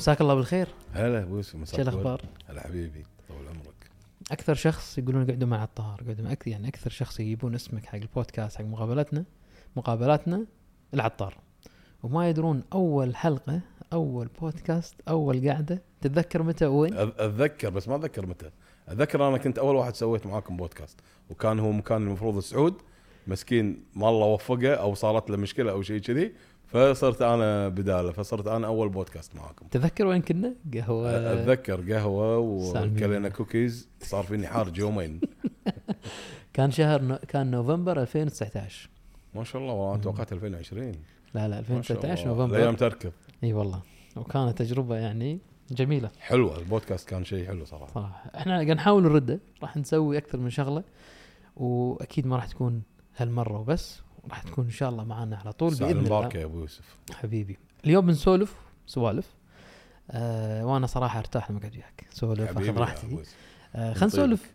مساك الله بالخير. هلا أبو يوسف مساك شو الأخبار؟ هلا حبيبي طول عمرك. أكثر شخص يقولون يقعدوا مع الطهر يقعدوا مع أكثر يعني أكثر شخص يجيبون اسمك حق البودكاست حق مقابلتنا مقابلاتنا العطار. وما يدرون أول حلقة أول بودكاست أول قعده تتذكر متى وين؟ أتذكر بس ما أتذكر متى. أتذكر أنا كنت أول واحد سويت معاكم بودكاست. وكان هو مكان المفروض سعود مسكين ما الله وفقه أو صارت له مشكلة أو شيء كذي. فصرت أنا بدالة فصرت أنا أول بودكاست معاكم. تذكر وين كنا؟ قهوة. أتذكر قهوة. وكلينا كوكيز صار فيني حارج يومين كان شهر نو... كان نوفمبر 2019 ما شاء الله والله توقعت 2020 لا لا ما شاء 2019 الله. الأيام نوفمبر تركض إي والله. وكانت تجربة يعني جميلة. حلوة البودكاست كان شيء حلو صراحة. صراحة. إحنا قاعد نحاول نرده راح نسوي أكثر من شغلة وأكيد ما راح تكون هالمرة وبس. راح تكون إن شاء الله معانا على طول بإذن الله. يا أبو يوسف. حبيبي. اليوم بنسولف سوالف. آه وأنا صراحة أرتاح لما اقعد وياك. سولف اخذ راحتي. آه خلينا نطيبك. نسولف.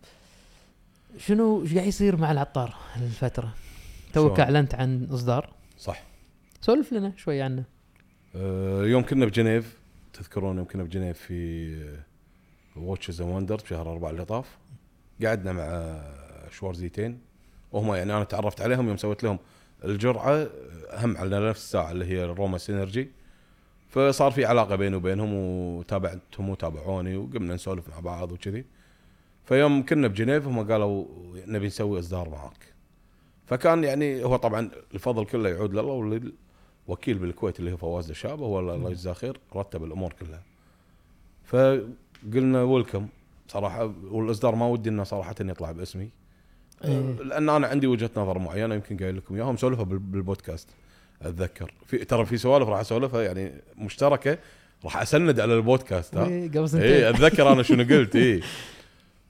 شنو قاعد يصير مع العطار هالفترة؟ توك؟ أعلنت عن إصدار. صح. سولف لنا شوي عنه. آه، يوم كنا بجنيف تذكرون يوم كنا بجنيف في Watches and Wonders بشهر أربعة اللي طاف. قعدنا مع Schwarz Etienne. وهم يعني أنا تعرفت عليهم يوم سويت لهم الجرعة هم على نفس الساعة اللي هي ال Roma Synergy. فصار في علاقة بيني وبينهم وتابعتهم وتابعوني وقمنا نسولف مع بعض وكذي. فيوم كنا بجنيف هم قالوا نبي نسوي إصدار معاك. فكان يعني هو طبعا الفضل كله يعود لله وللوكيل بالكويت اللي هو فواز دشابه هو الله يجزاه خير رتب الأمور كلها. فقلنا ويلكم. صراحة والإصدار ما ودي إنه صراحة يطلع باسمي. إيه. لأن أنا عندي وجهة نظر معينة يمكن قايل لكم إياها مسولفها بال- بالبودكاست أتذكر. في ترى في سوالف راح أسولفها يعني مشتركة راح أسند على البودكاست ها؟ إيه، قبل اي سنتين أتذكر أنا شنو قلت اي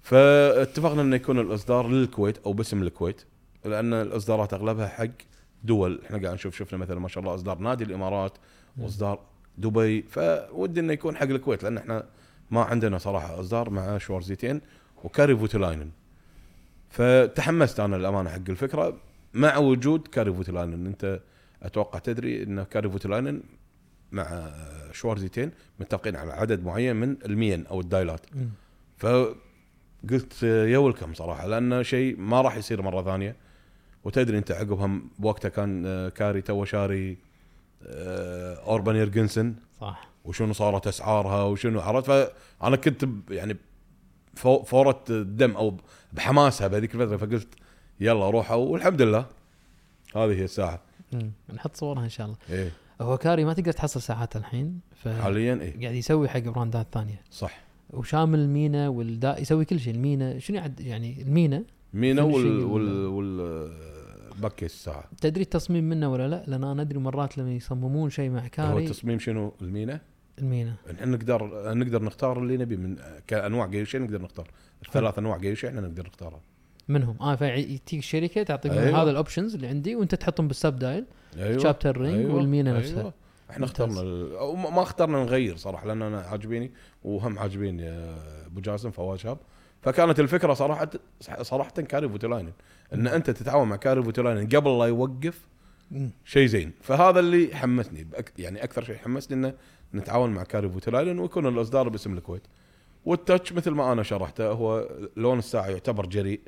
فاتفقنا إنه يكون الإصدار للكويت أو باسم الكويت لأن الإصدارات أغلبها حق دول. إحنا قاعد نشوف شفنا مثلا ما شاء الله إصدار نادي الإمارات وإصدار دبي. فودي إنه يكون حق الكويت لأن إحنا ما عندنا صراحة إصدار مع Schwarz Etienne و Kari Voutilainen. فتحمست أنا للامانه حق الفكرة. مع وجود Kari Voutilainen أنت أتوقع تدري إن Kari Voutilainen مع Schwarz Etienne متفقين على عدد معين من المين أو ال dial ات. فقلت يا ويلكم صراحة لأنه شيء ما راح يصير مرة ثانية. وتدري أنت عقبها بوقتها كان Kari تو شاري آه، Urban Jürgensen صح. وشنو صارت أسعارها وشنو عرفت؟ فأنا كنت يعني فو- فورة الدم أو بحماسها بهذيك الفترة فقلت يلا روحوا والحمد لله. هذه هي الساعة مم. نحط صورها إن شاء الله. إيه. هو Kari ما تقدر تحصل ساعات الحين ف حاليا إيه. قاعد يسوي حق brand ات ثانية. صح. وشامل المينا والدا يسوي كل شيء المينا شنو يعد يعني المينا؟ مينا وال وال وال باكيت الساعة تدري التصميم منه ولا لا؟ لأن أنا أدري مرات لما يصممون شيء مع هو Kari. التصميم شنو؟ المينا؟ المينا. إحنا نقدر نقدر نختار اللي نبي من كأنواع guilloche نقدر نختار. الثلاث أنواع guilloche إحنا نقدر نختارها. منهم. آه فيجيك الشركة تعطيك أيوة. أيوة. هذا ال options اللي عندي وانت تحطهم بال sub dial أيوه. chapter ring والمينا نفسها. إحنا. اخترنا ال- ما اخترنا نغير صراحة لأن أنا عاجبيني وهم عاجبيني آه، أبو جاسم فواز شاب فكانت الفكرة صراحة صراحة Kari Voutilainen إن أنت تتعاون مع Kari Voutilainen قبل لا يوقف. شيء زين. فهذا اللي حمسني يعني أكثر شيء حمسني إنه نتعاون مع Kari Voutilainen ويكون الإصدار باسم الكويت. وال touch مثل ما أنا شرحته هو لون الساعة يعتبر جريء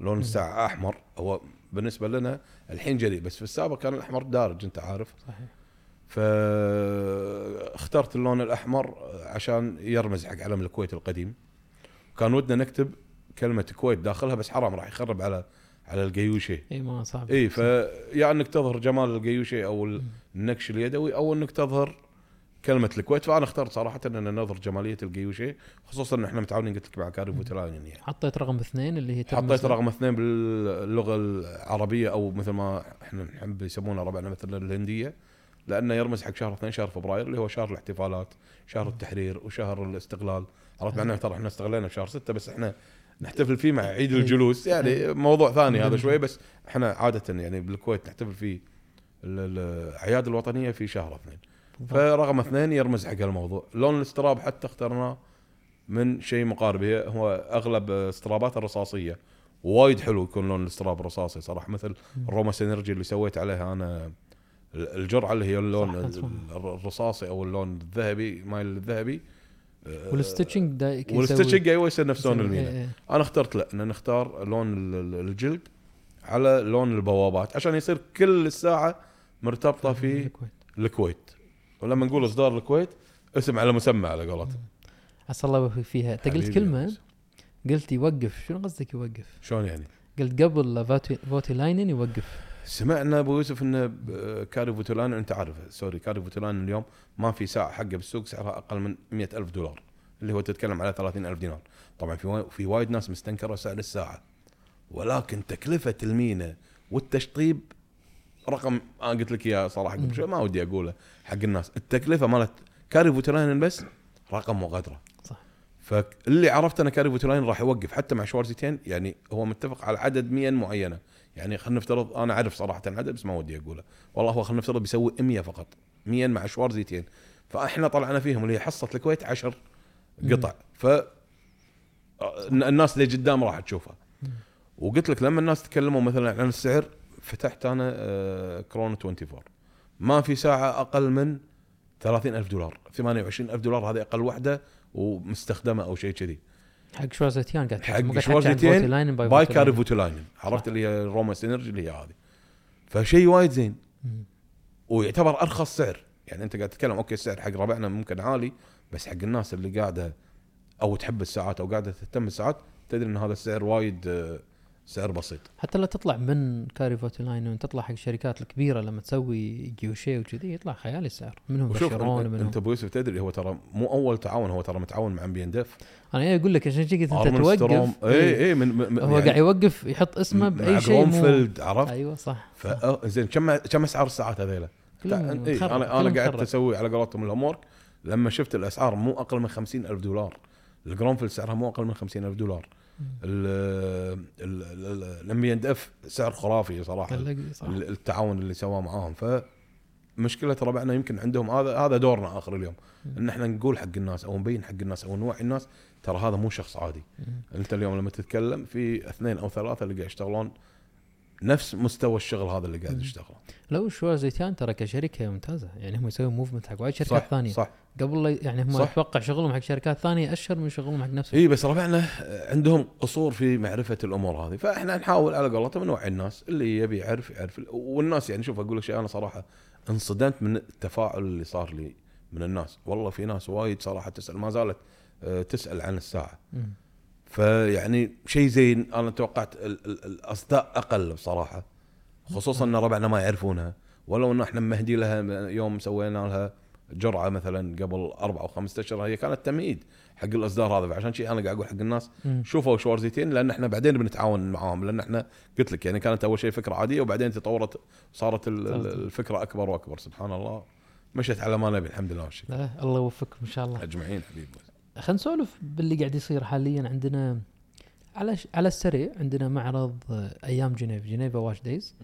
لون الساعة أحمر. هو بالنسبة لنا الحين جريء بس في السابق كان الأحمر دارج أنت عارف. صحيح. فاخترت اللون الأحمر عشان يرمز حق علم الكويت القديم. كان ودنا نكتب كلمة كويت داخلها بس حرام راح يخرب على على ال guilloche إي ما صعب. إي فيا إنك تظهر جمال ال guilloche أو النكش اليدوي أو إنك تظهر كلمة الكويت. فأنا اخترت صراحة إن نظهر جمالية ال guilloche خصوصا إن إحنا متعاونين قلت لك مع Kari Voutilainen يعني. حطيت رقم اثنين اللي هي حطيت رقم اثنين باللغة العربية أو مثل ما إحنا نحب يسمونها ربعنا مثلا الهندية لأنه يرمز حق شهر اثنين شهر فبراير اللي هو شهر الاحتفالات شهر التحرير وشهر الاستقلال عرفت معناه ترى إحنا استغلينا في شهر ستة بس إحنا نحتفل فيه مع عيد الجلوس. يعني موضوع ثاني هذا شوي بس إحنا عادة يعني بالكويت نحتفل فيه ال- الأعياد الوطنية في شهر اثنين. فرقم اثنين يرمز حق الموضوع. لون الاستراب حتى اخترناه من شيء مقارب. هي هو أغلب استرابات الرصاصية. وايد حلو يكون لون الاستراب رصاصي صراحة مثل ال Roma Synergy اللي سويت عليها. أنا ال- الجرعة اللي هي اللون الرصاصي أو اللون الذهبي مايل الذهبي آه، وال stitching دا يسوي- وال stitching أيوه يصير نفس لون المينا. إيه، إيه. أنا اخترت لا إن نختار لون ال- ال- الجلد على لون البوابات عشان يصير كل الساعة مرتبطة في الكويت. ولما نقول إصدار الكويت اسم على مسمى على قولتهم. عسى الله يوفق فيها. أنت قلت كلمة. قلت يوقف. شنو قصدك يوقف؟ شلون يعني؟ قلت قبل Voutilainen يوقف. سمعنا أبو يوسف إنه ب- Kari Voutilainen أنت عارف sorry Kari Voutilainen اليوم ما في ساعة حقه بالسوق سعرها أقل من مئة ألف دولار اللي هو تتكلم على 30 ألف دينار. طبعا في في وايد ناس مستنكرة سعر الساعة. ولكن تكلفة المينا والتشطيب رقم أنا قلت لك إياه صراحة قبل شوي ما ودي أقوله حق الناس. التكلفة مالت Kari Voutilainen بس رقم وقدره صح. فاللي عرفت أنا Kari Voutilainen راح يوقف حتى مع Schwarz Etienne يعني هو متفق على عدد 100 معينة. يعني خلينا نفترض أنا أعرف صراحة عدد بس ما ودي أقوله. والله هو خلينا نفترض بيسوي 100 فقط 100 مع Schwarz Etienne فإحنا طلعنا فيهم اللي هي حصة الكويت 10 قطع. ف الناس اللي قدام راح تشوفها. وقلت لك لما الناس تكلموا مثلا عن السعر فتحت أنا آه، Chrono 24 ما في ساعة أقل من 30 ألف دولار. 28 ألف دولار هذه أقل واحدة ومستخدمة أو شيء كذي. حق Schwarz Etienne قاعد حق لاينن by Kari لاينن. Voutilainen عرفت اللي هي Roma Synergy اللي هي هذه. فشيء وايد زين. ويعتبر أرخص سعر. يعني أنت قاعد تتكلم okay السعر حق ربعنا ممكن عالي بس حق الناس اللي قاعدة أو تحب الساعات أو قاعدة تهتم بالساعات تدري إن هذا السعر وايد آه، سعر بسيط. حتى لا تطلع من Kari Voutilainen تطلع حق الشركات الكبيرة لما تسوي جيوشي وكذي يطلع خيالي السعر. منهم وشوف بشرون انت, أبو يوسف تدري هو ترى مو أول تعاون هو ترى متعاون مع MB&F. أنا أقول لك عشان كذا أنت. توقف. اي اي من, من هو قاعد يوقف يحط اسمه بأي شيء Grönefeld عرفت؟ أيوه صح. زين كم كم أسعار الساعات هذيلا؟ إيه أنا أنا مخرب. أسوي على قولتهم ال homework لما شفت الأسعار مو أقل من خمسين ألف دولار. ال Grönefeld سعرها مو أقل من خمسين ألف دولار. ال MB&F سعر خرافي صراحة. التعاون اللي سواه معاهم. ف مشكلة ربعنا يمكن عندهم هذا هذا دورنا آخر اليوم. إن إحنا نقول حق الناس أو نبين حق الناس أو نوعي الناس ترى هذا مو شخص عادي. أنت اليوم لما تتكلم في اثنين أو ثلاثة اللي قاعد يشتغلون نفس مستوى الشغل هذا اللي قاعد. يشتغله. لو Schwarz Etienne ترى كشركة ممتازة يعني هم يسوون movement حق وايد شركات صح ثانية. صح. قبل لا يعني هم. أتوقع شغلهم حق شركات ثانية أشهر من شغلهم حق نفسهم. إي بس ربعنا عندهم قصور في معرفة الأمور هذه. فإحنا نحاول على قولتهم نوعي الناس اللي يبي يعرف يعرف. والناس يعني شوف أقول لك شيء أنا صراحة انصدمت من التفاعل اللي صار لي من الناس. والله في ناس وايد صراحة تسأل ما زالت آه، تسأل عن الساعة. فيعني شيء زين. أنا توقعت ال- ال- الأصداء أقل بصراحة خصوصا إن ربعنا ما يعرفونها. ولو إن إحنا مهدي لها يوم سوينا لها جرعة مثلا قبل أربع أو خمسة أشهر هي كانت تمهيد حق الاصدار هذا. فعشان شيء أنا قاعد أقول حق الناس. شوفوا شوارزيتين لأن إحنا بعدين بنتعاون معاهم. لأن إحنا قلت لك يعني كانت أول شيء فكرة عادية وبعدين تطورت صارت ال- ال- الفكرة أكبر وأكبر. سبحان الله. مشت على ما نبي الحمد لله. والشكر الله يوفقكم إن شاء الله. أجمعين حبيبي. خلينا نسولف باللي قاعد يصير حاليا عندنا على ش... على السريع عندنا معرض آه، أيام جنيف جنيفا واش دايز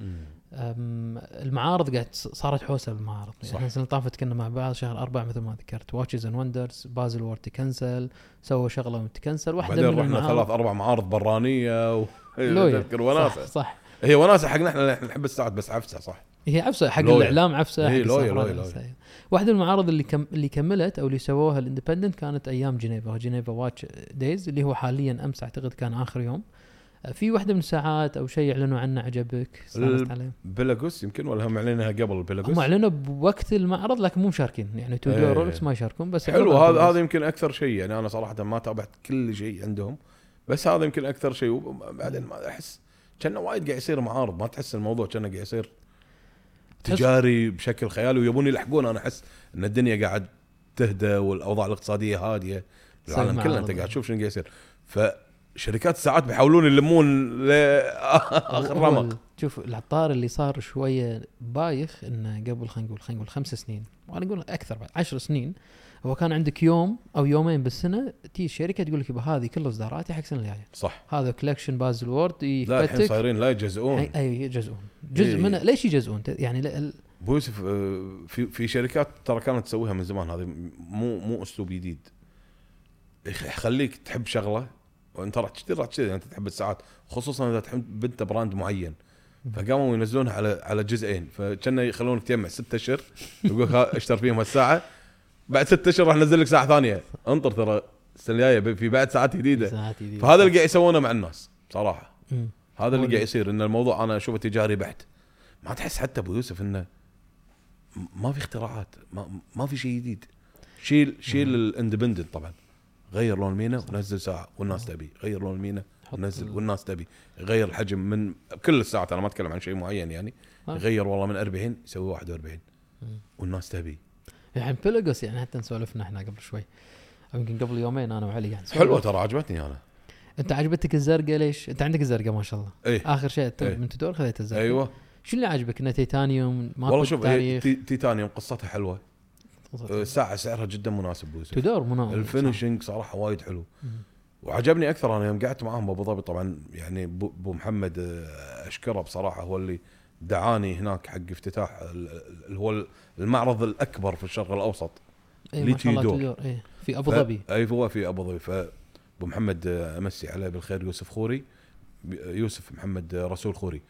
المعارض قاعد صارت حوسة بالمعارض صح. يعني السنة اللي طافت كنا مع بعض شهر أربعة مثل ما ذكرت. Watches and Wonders Baselworld تكنسل سووا شغلة وتكنسل واحدة بعدين من رحنا ثلاث أربع معارض برانية و... تذكر وناسة. صح, صح. هي وناسة حقنا إحنا إحنا نحب الساعات بس عفسة صح. هي عفسة حق لويا. الإعلام عفسة هي لويا، لويا، عفسة. لويا. واحدة من المعارض اللي كم اللي كملت أو اللي سووها ال independent كانت أيام Geneva Geneva Watch Days اللي هو حاليا أمس أعتقد كان آخر يوم. آه، في واحدة من الساعات أو شيء اعلنوا عنه عجبك استانست ال- عليه يمكن ولا هم معلنينها قبل Pelagos هم أعلنوا بوقت المعرض لكن مو مشاركين. يعني تو إيه. رولكس ما يشاركون بس حلو هذا. هذا يمكن أكثر شيء. يعني أنا صراحة ما تابعت كل شيء عندهم بس هذا يمكن أكثر شيء. وبعدين ما أحس كأنه وايد قاعد يصير معارض. ما تحس الموضوع كأنه قاعد يصير تجاري بشكل خيالي ويبون يلحقون. أنا أحس إن الدنيا قاعد تهدى والأوضاع الاقتصادية هادية العالم كله. أنت قاعد تشوف شنو قاعد يصير. فشركات الساعات بيحاولون يلمون لاخر رمق شوف العطار اللي صار شوية بايخ إنه قبل خلينا نقول خلينا نقول خمس سنين. وأنا أقول أكثر بعد عشر سنين هو كان عندك يوم أو يومين بالسنة تيي الشركة تقول لك هذه كل إصداراتي حق السنة الجاية. صح. هذا collection Baselworld لا الحين صايرين لا يجزئون. اي يجزئون. جزء إيه. منه ليش يجزئون؟ يعني ابو يوسف آه، في في شركات ترى كانت تسويها من زمان هذه مو مو أسلوب جديد. يخ- يخليك تحب شغلة وأنت راح تشتري راح تشتري أنت تحب الساعات خصوصا إذا تحب انت براند معين. فقاموا ينزلونها على على جزئين فكنا يخلونك تجمع ست اشهر يقول لك اشتر فيهم هالساعة بعد ست أشهر راح ننزل لك ساعة ثانية. انطر ترى السنة الجاية في بعد ساعات جديدة. ساعات جديدة. فهذا اللي قاعد يسوونه مع الناس صراحة. مم. هذا اللي قاعد يصير إن الموضوع أنا أشوفه تجاري بحت ما تحس حتى أبو يوسف إنه ما في اختراعات ما, ما في شيء جديد. شيل شيل الإندبندنت طبعا. غير لون المينا ونزل ساعة والناس تبي. غير لون المينا ونزل ال- والناس تبي. غير الحجم من كل الساعات أنا ما أتكلم عن شيء معين يعني. آه. غير والله من 40 يسوي 41 مم. والناس تبي. الحين بيلوجوس يعني حتى نسولفنا إحنا قبل شوي. يمكن قبل يومين أنا وعلي يعني حلوة ترى عجبتني أنا. أنت عجبتك الزرقاء ليش؟ أنت عندك الزرقاء ما شاء الله. إيه. آخر شيء انت إيه. من تدور خذيت الزرقاء. أيوه. شو اللي عجبك؟ إنه تيتانيوم ما والله شوف هي تيتانيوم قصتها حلوة. الساعة سعرها جدا مناسب يوسف Tudor مناظر ال finishing صراحة وايد حلو. مم. وعجبني أكثر أنا يوم قعدت معاهم بابو ظبي طبعا يعني ابو أبو محمد آه، أشكره بصراحة هو اللي دعاني هناك حق افتتاح ال- ال- اللي هو المعرض الأكبر في الشرق الأوسط الله ل Tudor. اي في أبو ظبي. أي هو في أبو ظبي. فأبو محمد آه، أمسي عليه بالخير يوسف خوري ب- يوسف محمد آه، رسول خوري.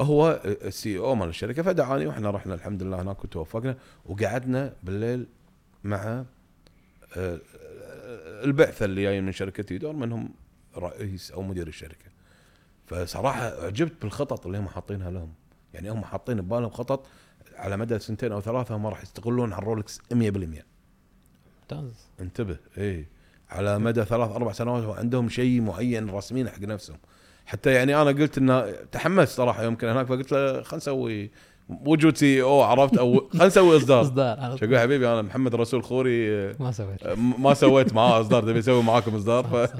هو ال CEO مال الشركة فدعاني وإحنا رحنا الحمد لله هناك وتوفقنا وقعدنا بالليل مع آه، البعثة اللي جايين من شركة Tudor منهم رئيس أو مدير الشركة. فصراحة عجبت بالخطط اللي هم حاطينها لهم. يعني هم حاطين ببالهم خطط على مدى سنتين أو ثلاثة هم راح يستقلون عن الرولكس 100% ممتاز. انتبه اي على مدى ثلاث أربع سنوات وعندهم شيء معين راسمين حق نفسهم. حتى يعني أنا قلت إنه تحمست صراحة يوم كنا هناك فقلت له خلينا نسوي وجود سي أو عرفت؟ أو خلينا نسوي إصدار. إصدار شو حبيبي أنا محمد رسول خوري آه، ما سويت. ما سويت معاه إصدار تبي أسوي معاكم إصدار؟ ف.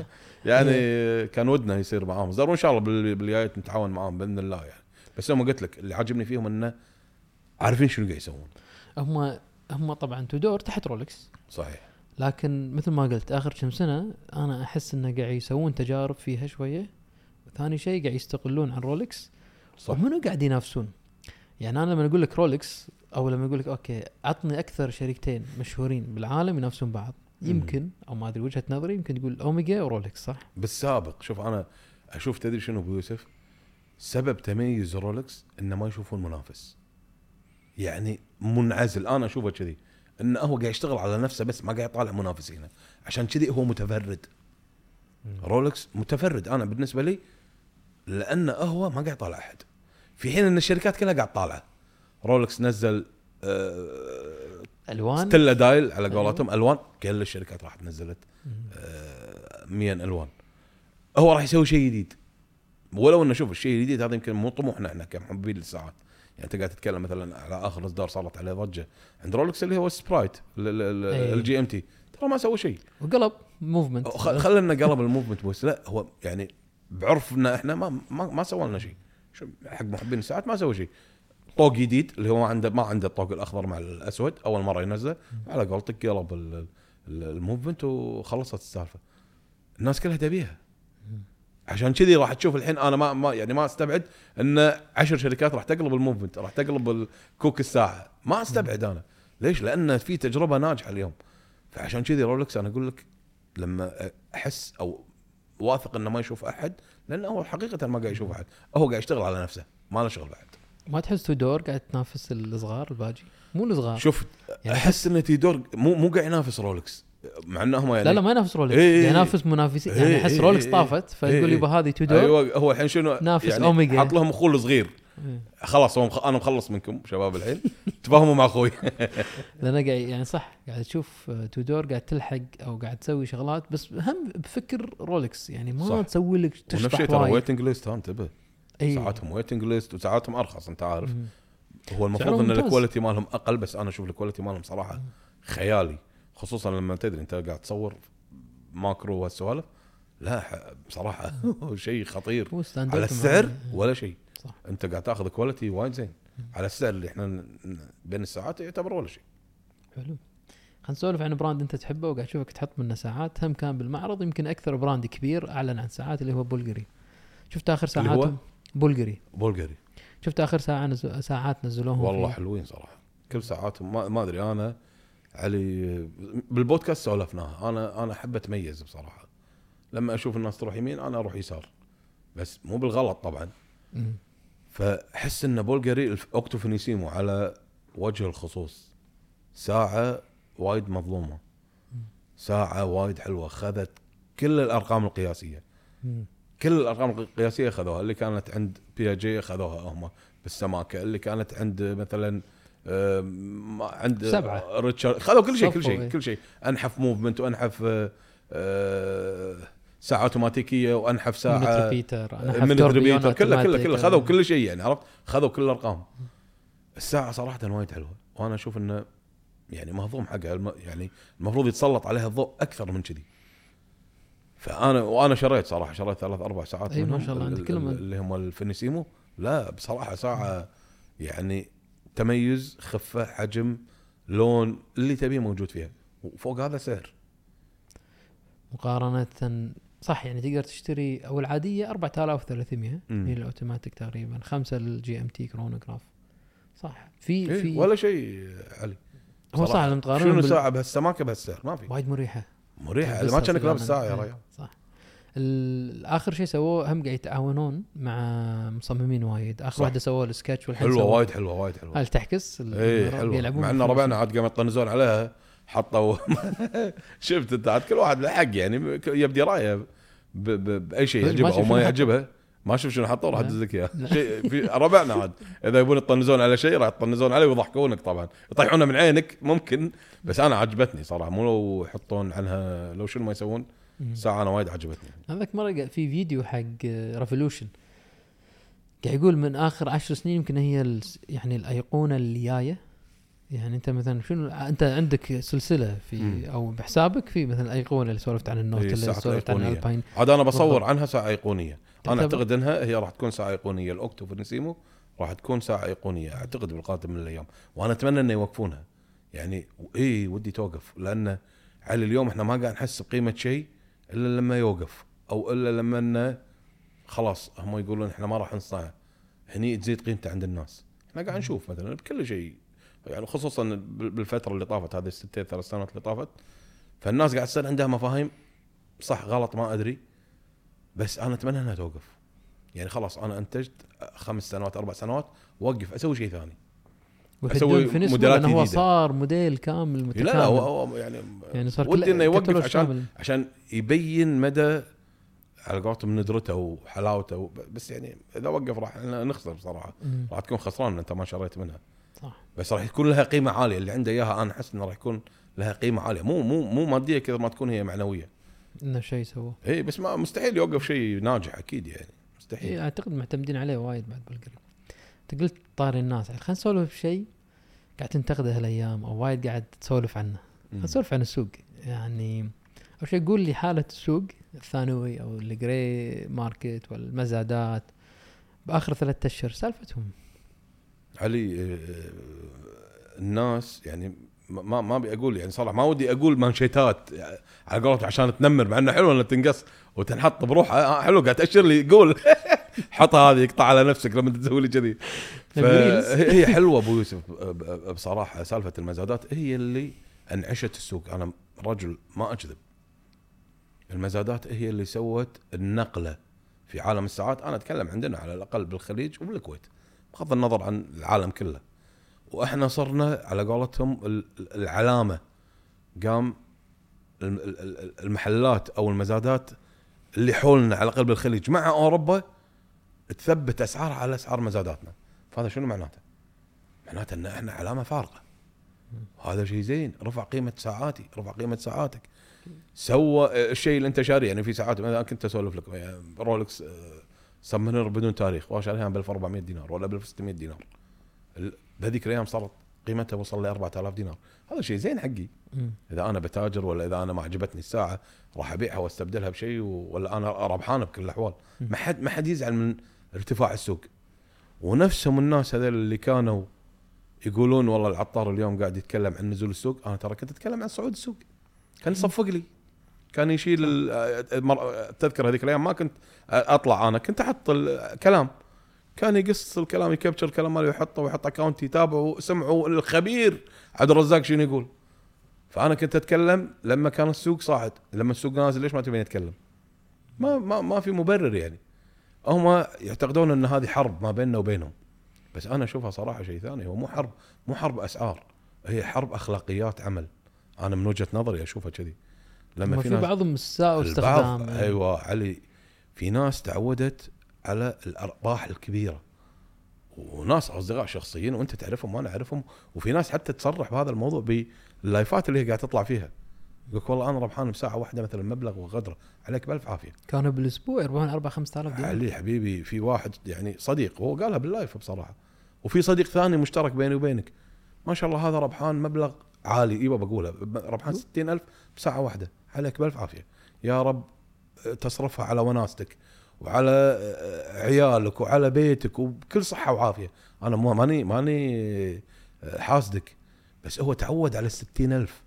يعني كان ودنا يصير معاهم إصدار وإن شاء الله بال- بالجايات نتعاون معاهم بإذن الله يعني. بس هم قلت لك اللي عاجبني فيهم إنه عارفين شنو قاعد يسوون. هم هم طبعا Tudor تحت رولكس. صحيح. لكن مثل ما قلت آخر كم سنة أنا أحس إنه قاعد يسوون تجارب فيها شوية. ثاني شيء قاعد يستقلون عن رولكس. صح. ومنو قاعد ينافسون؟ يعني أنا لما أقول لك رولكس أو لما أقول لك okay عطني أكثر شركتين مشهورين بالعالم ينافسون بعض. يمكن أو ما أدري وجهة نظري يمكن تقول أوميجا ورولكس صح؟ بالسابق شوف أنا أشوف تدري شنو أبو يوسف؟ سبب تميز رولكس إنه ما يشوفون منافس. يعني منعزل. أنا أشوفه كذي. إنه هو قاعد يشتغل على نفسه بس ما قاعد يطالع منافسينه عشان كذي هو متفرد. رولكس متفرد. أنا بالنسبة لي لأنه هو ما قاعد يطالع أحد. في حين إن الشركات كلها قاعد طالعه. رولكس نزل آه ألوان؟ Stella dial على أيوة. قولتهم. ألوان. كل الشركات راحت نزلت آه، 100 ألوان. هو راح يسوي شيء جديد. ولو إنه شوف الشيء الجديد هذا يمكن مو طموحنا إحنا كمحبين للساعات. يعني انت قاعد تتكلم مثلا على آخر إصدار صارت عليه ضجة. عند رولكس اللي هو ال Sprite أي. ال GMT ترى ما سوى شيء. وقلب movement خ- خلنا قلب ال movement بس. لا هو يعني بعرفنا إحنا ما ما, ما سوى لنا شيء. حق محبين الساعات ما سوى شيء. طوق جديد اللي هو ما عنده ما عنده الطوق الأخضر مع الأسود أول مرة ينزله. على قولتك قلب ال- ال- ال movement وخلصت السالفة. الناس كلها تبيها. عشان كذي راح تشوف الحين أنا ما, ما يعني ما أستبعد إن عشر شركات راح تقلب ال movement راح تقلب الكوك الساعة ما أستبعد أنا. ليش؟ لأن في تجربة ناجحة اليوم. فعشان كذي رولكس أنا أقول لك لما أحس أو واثق إنه ما يشوف أحد لأنه هو حقيقة ما قاعد يشوف أحد. هو قاعد يشتغل على نفسه ما له شغل بعد. ما تحس تودور قاعد تنافس الصغار الباجي؟ مو الصغار. شوف يعني أحس إن تيدور مو مو قاعد ينافس رولكس. مع انه هم يعني لا لا ما ينافس رولكس إيه إيه ينافس منافسين يعني إيه أحس إيه رولكس إيه طافت فيقول إيه يبا هذه تودور أيوه هو الحين شنو نافس يعني أوميجا. حط لهم أخوه إيه. خلاص. أنا مخلص منكم شباب الحين تفاهموا مع أخوي لأن قاعد يعني صح قاعد تشوف آه، تودور قاعد تلحق أو قاعد تسوي شغلات بس هم بفكر رولكس يعني ما صح. تسوي لك تشطح الشيء ترى waiting list ها انتبه إيه. ساعاتهم waiting list وساعاتهم أرخص أنت عارف مم. هو المفروض إن. ال quality مالهم أقل بس أنا أشوف ال quality مالهم صراحة خيالي خصوصا لما تدري أنت قاعد تصور macro وهالسوالف لا بصراحة شيء خطير. على. السعر ولا شيء. صح. أنت قاعد تاخذ quality وايد زين. على السعر اللي إحنا بين الساعات يعتبر ولا شيء. حلو. خلينا نسولف عن brand أنت تحبه وقاعد اشوفك تحط منه ساعات. هم كان بالمعرض يمكن أكثر brand كبير أعلن عن ساعات اللي هو بولغري. شفت آخر؟ ساعاتهم؟ بولغري. بولغري. شفت آخر ساعة نزل ساعات نزلوهم والله فيه. حلوين صراحة. كل ساعاتهم ما, ما أدري أنا علي بالبودكاست سولفناها. أنا أنا أحب أتميز بصراحة. لما أشوف الناس تروح يمين أنا أروح يسار. بس مو بالغلط طبعا. فحس إن بولغاري Octo Finissimo على وجه الخصوص. ساعة وايد مظلومة. ساعة وايد حلوة. خذت كل الأرقام القياسية. كل الأرقام القياسية خذوها. اللي كانت عند بياجيه خذوها هم بالسماكة. اللي كانت عند مثلا عند سبعة. ريتشارد. خذوا كل شيء كل شيء. كل شيء. أنحف movement وأنحف آه، آه، ساعة أوتوماتيكية وأنحف ساعة repeater tourbillon كله كله كله. خذوا كل شيء يعني عرفت؟ خذوا كل الأرقام. الساعة صراحة وايد حلوة. وأنا أشوف إنه يعني مهضوم حقها. يعني المفروض يتسلط عليها الضوء أكثر من كذي. فأنا وأنا شريت صراحة شريت ثلاث أربع ساعات أي ما شاء الله، ال- عندك اللي هم ال Finissimo. لا بصراحة ساعة يعني تميز خفة حجم لون اللي تبيه موجود فيها. وفوق هذا سعر. مقارنة صح يعني تقدر تشتري أو العادية 4300 مم. هي الأوتوماتيك تقريبا. خمسة ال GMT chronograph. صح. في إيه في ولا شيء علي. هو صح. لما تقارنهم شنو بال- ساعة بهالسماكة بهالسعر؟ ما في. وايد مريحة. مريحة تلبسها ما كأنك لابس. ساعة يا إيه، ريال صح. اخر شيء سووه هم قاعد يتعاونون مع مصممين وايد آخر. واحدة سووه السكتش والحين حلوة وايد حلوة وايد حلوة هل تحكس اي حلوة يلعبون مع ان. ربعنا عاد قاموا يطنزون عليها حطوا شفت أنت عاد كل واحد له حق يعني يبدي رأيه ب- ب- بأي شيء يعجبه أو ما. يعجبه ما شوف شنو حطوا راح. ادز لك اياه. شيء في ربعنا عاد إذا يبون يطنزون على شيء راح يطنزون عليه ويضحكونك طبعا يطيحونه من عينك ممكن بس أنا عجبتني صراحة مو لو يحطون عنها لو شنو ما يسوون. ساعة أنا وايد عجبتني. هذاك مرة في فيديو حق Revolution قاعد يقول من آخر عشر سنين يمكن هي ال- يعني الأيقونة اللي جاية يعني أنت مثلا شنو أنت عندك سلسلة في مم. أو بحسابك في مثلا ايقونه اللي سولفت عن النوت اللي سولفت عن. ال Alpine عاد أنا بصور بالضبط. عنها ساعة أيقونية. أنا أعتقد إنها هي راح تكون ساعة أيقونية. ال Octo Finissimo راح تكون ساعة أيقونية أعتقد بالقادم من الأيام. وأنا أتمنى إنه يوقفونها. يعني إي ودي توقف لأن على اليوم إحنا ما قاعد نحس بقيمة شيء. إلا لما يوقف أو إلا لما إنه خلاص هم يقولون إحنا ما راح نصنعه هني تزيد قيمته عند الناس. إحنا قاعد نشوف مثلا بكل شيء يعني خصوصا بال- بالفترة اللي طافت هذه السنتين ثلاث سنوات اللي طافت فالناس قاعد تصير عندها مفاهيم. صح غلط ما أدري. بس أنا أتمنى إنها توقف. يعني خلاص أنا أنتجت خمس سنوات أربع سنوات وقف أسوي شيء ثاني. أسوي في نسبة موديلات هو. صار موديل كامل متكامل لا لا هو, يعني, يعني صار ودي إنه يوقف عشان كامل. عشان يبين مدى على قولتهم ندرته وحلاوته بس يعني إذا وقف راح نخسر بصراحة. راح تكون خسران أنت ما شريت منها. صح. بس راح يكون لها قيمة عالية. اللي عنده إياها أنا أحس إنه راح يكون لها قيمة عالية. مو مو مو مادية كذا ما تكون هي معنوية. إنه شيء سووه. اي بس ما مستحيل يوقف شيء ناجح أكيد يعني. مستحيل. اي أعتقد معتمدين عليه وايد بعد بالقريب. انت قلت طاري الناس. خلينا نسولف بشيء قاعد تنتقده هالايام أو وايد قاعد تسولف عنه. خلينا نسولف عن السوق. يعني أول شيء قول لي حالة السوق الثانوي أو ال grey market والمزادات بآخر ثلاثة أشهر سالفتهم؟ علي آه، الناس يعني ما ما أبي أقول يعني صراحة ما ودي أقول مانشيتات يعني على قولتهم عشان تنمر مع إنه حلو انها تنقص وتنحط بروحها آه، حلو قاعد تأشر لي قول. حطها هذه اقطع على نفسك لما تسوي لي كذي. فهي حلوة أبو يوسف بصراحة سالفة المزادات هي اللي انعشت السوق. أنا رجل ما أكذب. المزادات هي اللي سوت النقلة في عالم الساعات. أنا أتكلم عندنا على الأقل بالخليج وبالكويت بغض النظر عن العالم كله. وإحنا صرنا على قولتهم ال- ال- العلامة. قام الم- ال- ال- المحلات أو المزادات اللي حولنا على الأقل بالخليج مع أوروبا تثبت اسعارها على أسعار مزاداتنا. فهذا شنو معناته؟ معناته إن إحنا علامة فارقة. هذا شيء زين. رفع قيمة ساعاتي رفع قيمة ساعاتك. سوى الشيء اللي أنت شاريه. يعني في ساعات مثلا كنت أسولف لك يعني رولكس آه، سمنر بدون تاريخ. واشاريها ب 1400 دينار ولا ب 1600 دينار. بهذيك الأيام صارت قيمتها وصل ل 4000 دينار. هذا شيء زين حقي. إذا أنا بتاجر ولا إذا أنا ما عجبتني الساعة راح أبيعها وأستبدلها بشيء ولا أنا ربحانة بكل الأحوال. ما حد ما حد يزعل من ارتفاع السوق. ونفسهم الناس هذول اللي كانوا يقولون والله العطار اليوم قاعد يتكلم عن نزول السوق أنا ترى كنت أتكلم عن صعود السوق. كان يصفق لي. كان يشيل تذكر هذيك الأيام ما كنت أطلع أنا كنت أحط الكلام كان يقص الكلام يكبشر الكلام ماله ويحطه ويحط اكونت يتابعه سمعوا الخبير عبد الرزاق شنو يقول. فأنا كنت أتكلم لما كان السوق صاعد. لما السوق نازل ليش ما تبين اتكلم ما ما ما في مبرر يعني. هم يعتقدون أن هذه حرب ما بيننا وبينهم. بس أنا أشوفها صراحة شيء ثاني هو مو حرب مو حرب أسعار هي حرب أخلاقيات عمل. أنا من وجهة نظري أشوفها كذي. لما في, في ناس بعضهم استاء واستخدام. البعض أيوه علي في ناس تعودت على الأرباح الكبيرة. وناس أصدقاء شخصيين وأنت تعرفهم وأنا أعرفهم وفي ناس حتى تصرح بهذا الموضوع باللايفات اللي هي قاعدة تطلع فيها. يقول والله أنا ربحان بساعة واحدة مثلا مبلغ وغدره عليك بألف عافية. كانوا بالأسبوع يربحون 4 5000 دينار. علي حبيبي في واحد يعني صديق هو قالها باللايف بصراحة. وفي صديق ثاني مشترك بيني وبينك. ما شاء الله هذا ربحان مبلغ عالي. أيوه بقولها ربحان 60000 بساعة واحدة. عليك بألف عافية. يا رب تصرفها على وناستك وعلى عيالك وعلى بيتك وبكل صحة وعافية. أنا ماني ماني حاسدك. بس هو تعود على الستين ألف.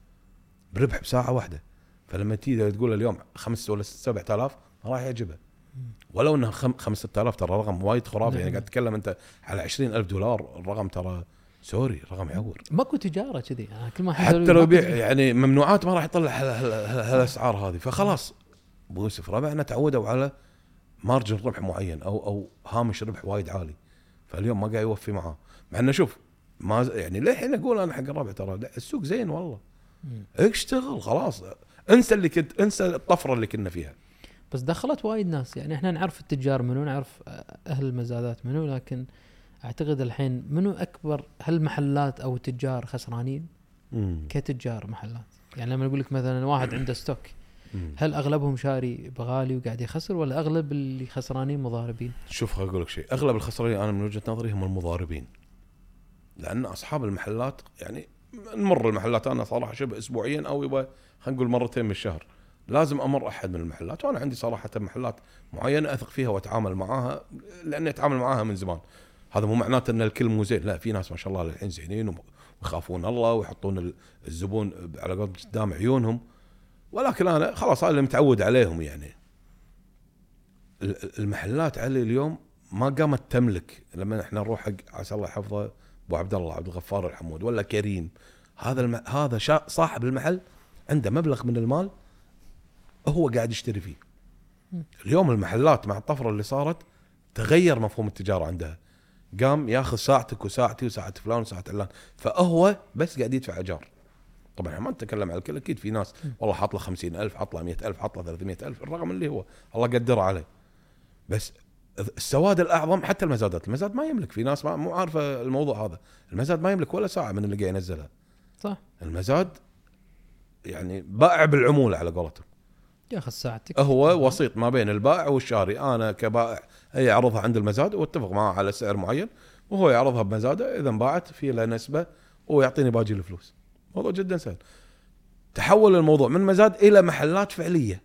بربح بساعة واحدة. فلما تيجي تقول اليوم خمس ولا سبعة آلاف ما راح يعجبه. ولو إنه خمس ستة آلاف ترى رقم وايد خرافي. يعني نعم. قاعد تتكلم أنت على عشرين ألف دولار الرقم ترى sorry رقم يعور ماكو تجارة كذي. يعني كل ما حتى لو يبيع يعني ممنوعات ما راح يطلع هالأسعار هذه. فخلاص. أبو يوسف ربعنا تعودوا على margin ربح معين أو أو هامش ربح وايد عالي. فاليوم ما قاعد يوفي معاه. مع إنه شوف ما يعني للحين أقول أنا حق الربع ترى السوق زين والله. اشتغل خلاص. انسى اللي كنت انسى الطفرة اللي كنا فيها. بس دخلت وايد ناس. يعني إحنا نعرف التجار منو نعرف أهل المزادات منو لكن أعتقد الحين منو أكبر هل محلات أو تجار خسرانين؟ مم. كتجار محلات. يعني لما أقول لك مثلا واحد عنده ستوك هل أغلبهم شاري بغالي وقاعد يخسر ولا أغلب اللي خسرانين مضاربين؟ شوف أقول لك شيء، أغلب الخسرانين أنا من وجهة نظري هم المضاربين. لأن أصحاب المحلات يعني نمر المحلات. أنا صراحة شبه اسبوعيا أو يبغى خلينا نقول مرتين بالشهر. لازم أمر أحد من المحلات. وأنا عندي صراحة محلات معينة أثق فيها وأتعامل معاها لأني أتعامل معاها من زمان. هذا مو معناته إن الكل مو زين، لا في ناس ما شاء الله للحين زينين ويخافون الله ويحطون الزبون على قدام عيونهم. ولكن أنا خلاص أنا متعود عليهم يعني. المحلات علي اليوم ما قامت تملك. لما إحنا نروح حق عسى الله يحفظه أبو عبد الله عبد الغفار الحمود ولا كريم. هذا الم... هذا شا... صاحب المحل عنده مبلغ من المال هو قاعد يشتري فيه. اليوم المحلات مع الطفرة اللي صارت تغير مفهوم التجارة عندها. قام ياخذ ساعتك وساعتي وساعة فلان وساعة علان. فهو بس قاعد يدفع ايجار طبعا إحنا ما نتكلم على الكل أكيد في ناس والله حاط له 50000 حاط له 100000 حاط له 300000 الرقم اللي هو. الله قدره عليه. بس السواد الأعظم حتى المزادات المزاد ما يملك في ناس ما مو عارفة الموضوع هذا. المزاد ما يملك ولا ساعة من اللي قاعد ينزلها. صح. المزاد يعني بائع بالعمولة على قولتهم. ياخذ ساعتك هو وسيط ما بين البائع والشاري. أنا كبائع هي يعرضها عند المزاد واتفق معاه على سعر معين وهو يعرضها بمزاده. إذا انباعت في له نسبة ويعطيني باقي الفلوس. موضوع جدا سهل. تحول الموضوع من مزاد إلى محلات فعلية.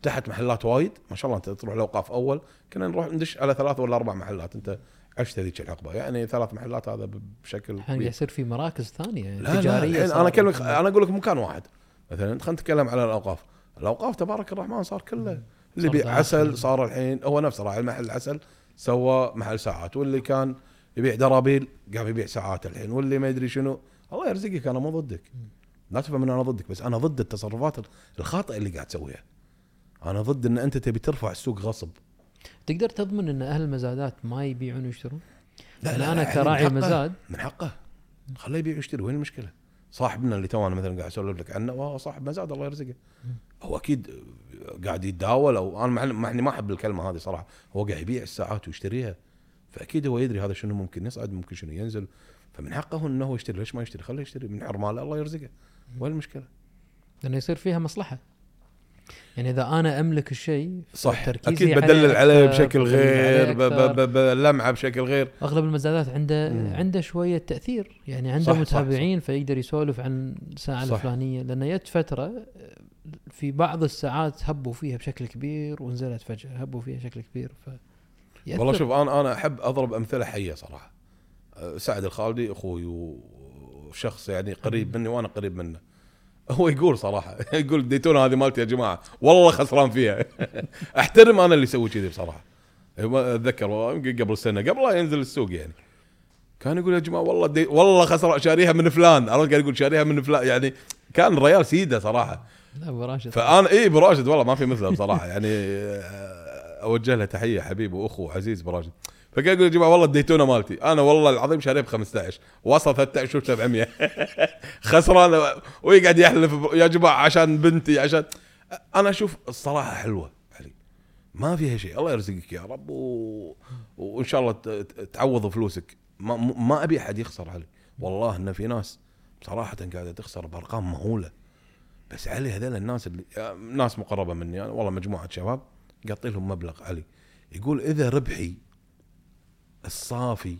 فتحت محلات وايد. ما شاء الله انت تروح الاوقاف أول. كنا نروح ندش على ثلاث ولا أربع محلات. انت عشت هذيك الحقبه يعني ثلاث محلات هذا بشكل الحين يصير في مراكز ثانية. لا تجارية لا أنا اكلمك أنا أقول لك مكان واحد. مثلا خلينا نتكلم على الأوقاف. الأوقاف تبارك الرحمن صار كله. اللي يبيع عسل صار الحين هو نفسه راعي المحل العسل سوى محل ساعات. واللي كان يبيع درابيل قام يبيع ساعات الحين. واللي ما يدري شنو الله يرزقك أنا مو ضدك. لا تفهم إن أنا ضدك بس أنا ضد التصرفات الخاطئة اللي قاعد تسويها. أنا ضد إن أنت تبي ترفع السوق غصب. تقدر تضمن إن أهل المزادات ما يبيعون ويشترون؟ لا, لا أنا كراعي من مزاد. من حقه. خليه يبيع ويشتري وين المشكلة؟ صاحبنا اللي تو أنا مثلا قاعد اسولف لك عنه وهو صاحب مزاد الله يرزقه. هو أكيد قاعد يتداول أو أنا مع إني ما أحب الكلمة هذه صراحة. هو قاعد يبيع الساعات ويشتريها. فأكيد هو يدري هذا شنو ممكن يصعد ممكن شنو ينزل. فمن حقه إنه هو يشتري. ليش ما يشتري؟ خليه يشتري من حرماله الله يرزقه. وين المشكلة؟ لأنه يصير فيها مصلحة. يعني إذا أنا أملك الشيء صح. أكيد بدلل عليه بشكل غير بلمعه بشكل غير. أغلب المزادات عنده مم. عنده شوية تأثير. يعني عنده صح متابعين صح. صح. فيقدر يسولف عن الساعة. الفلانية لأن جت فترة في بعض الساعات هبوا فيها بشكل كبير ونزلت فجأة هبوا فيها بشكل كبير. ف والله شوف أنا أنا أحب أضرب أمثلة حية صراحة. سعد الخالدي أخوي وشخص يعني قريب مني وأنا قريب منه. هو يقول صراحة يقول ديتونا هذه مالتي يا جماعة والله خسران فيها. أحترم أنا اللي يسوي كذي بصراحة. أتذكر قبل سنة قبل لا ينزل السوق يعني. كان يقول يا جماعة والله دي والله خسر شاريها من فلان. عرفت قاعد يقول شاريها من فلان يعني كان الريال سيدة صراحة. لا أبو راشد. فأنا اي أبو راشد والله ما في مثله بصراحة. يعني أوجه له تحية حبيب وأخو عزيز براجل فقال يقول يا جماعة والله الديتونا مالتي؟ أنا والله العظيم شاريه ب 15 وصل 13 700 خسران. ويقعد يحلف يا جماعة عشان بنتي عشان أنا أشوف الصراحة حلوة علي. ما فيها شيء. الله يرزقك يا رب و... وإن شاء الله تعوض فلوسك. ما, ما أبي أحد يخسر علي. والله إن في ناس صراحة قاعدة تخسر بأرقام مهولة. بس علي هذول الناس اللي ناس مقربة مني. يعني والله مجموعة شباب قاطي لهم مبلغ علي. يقول إذا ربحي الصافي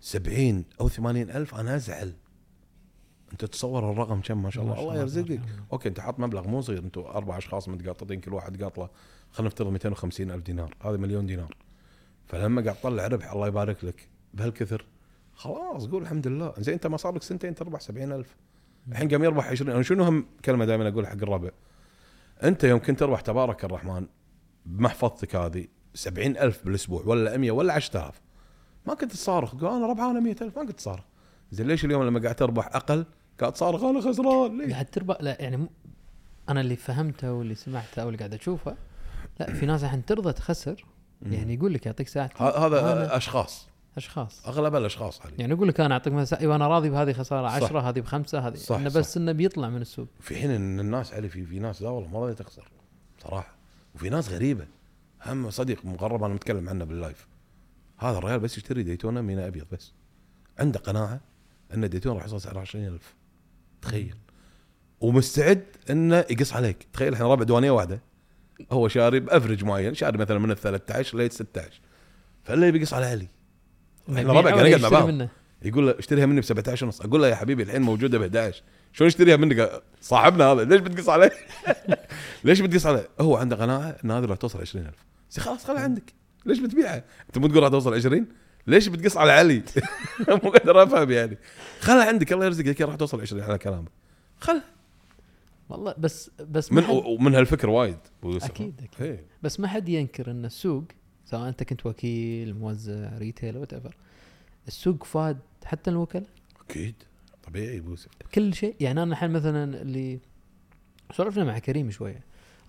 سبعين أو ثمانين ألف أنا أزعل. أنت تصور الرقم كم؟ ما شاء الله. الله يرزقك. أوكي أنت حاط مبلغ مو صغير. أنتم أربع أشخاص متقاططين كل واحد قاطله خلينا نفترض 250 ألف دينار. هذا مليون دينار. فلما قاعد تطلع ربح الله يبارك لك. بهالكثر خلاص قول الحمد لله. زين أنت ما صار لك سنتين تربح 70 ألف. الحين قام يربح 20 أنا شنو هم كلمة دائما أقول حق الربع؟ أنت يوم كنت تربح تبارك الرحمن بمحفظتك هذه 70 ألف بالأسبوع ولا 100 ولا 10000 ما كنت تصارخ تقول أنا ربحانه 100000 ما كنت تصارخ زين ليش اليوم لما قاعد تربح أقل؟ قاعد تصارخ أنا خسران. ليش؟ قاعد تربح. لا يعني مو- أنا اللي فهمته واللي سمعته أو اللي قاعد أشوفه لا في ناس الحين ترضى تخسر. يعني يقول لك يعطيك ساعتين ه- هذا أنا أشخاص. أشخاص. أغلب الأشخاص علي يعني يقول لك أنا أعطيك مثلا أيوه أنا راضي بهذه خسارة. صح. 10 هذه بخمسة هذه. صح، إنه. بس إنه بيطلع من السوق. في حين إن الناس علي في في ناس لا والله ما راضيه تخسر. صراحة. وفي ناس غريبة. هم صديق مقرب أنا متكلم عنه باللايف هذا الرجال بس يشتري ديتونا مينا أبيض بس. عنده قناعة أن ديتونا راح يوصل سعره 20000 تخيل. ومستعد انه يقص عليك. تخيل الحين ربع ديوانيه واحدة. هو شاري بافرج معين. شاري مثلا من ال 13 ل 16 فاللي يقص على علي إحنا ربع قاعد نقعد مع بعض. يقول له اشتريها مني ب 17 ونص. أقول له يا حبيبي الحين موجودة ب 11 شلون اشتريها منك؟ صاحبنا هذا. ليش بتقص عليه؟ ليش بتقص عليه؟ هو عنده قناعة إن هذه راح توصل 20000 زين خلاص خلها عندك. ليش بتبيعها؟ انت مو تقول راح توصل 20 ليش بتقص على علي؟ مو قادر أفهم يعني. خلها عندك الله يرزقك. راح توصل 20 على كلامك. خلها والله بس بس من ومن هالفكر وايد. أكيد أكيد. إيه. بس ما حد ينكر إن السوق سواء أنت كنت وكيل موزع retail whatever السوق فاد حتى الوكلاء. أكيد. طبيعي أبو يوسف. كل شيء. يعني أنا الحين مثلا اللي سولفنا مع كريم شوية.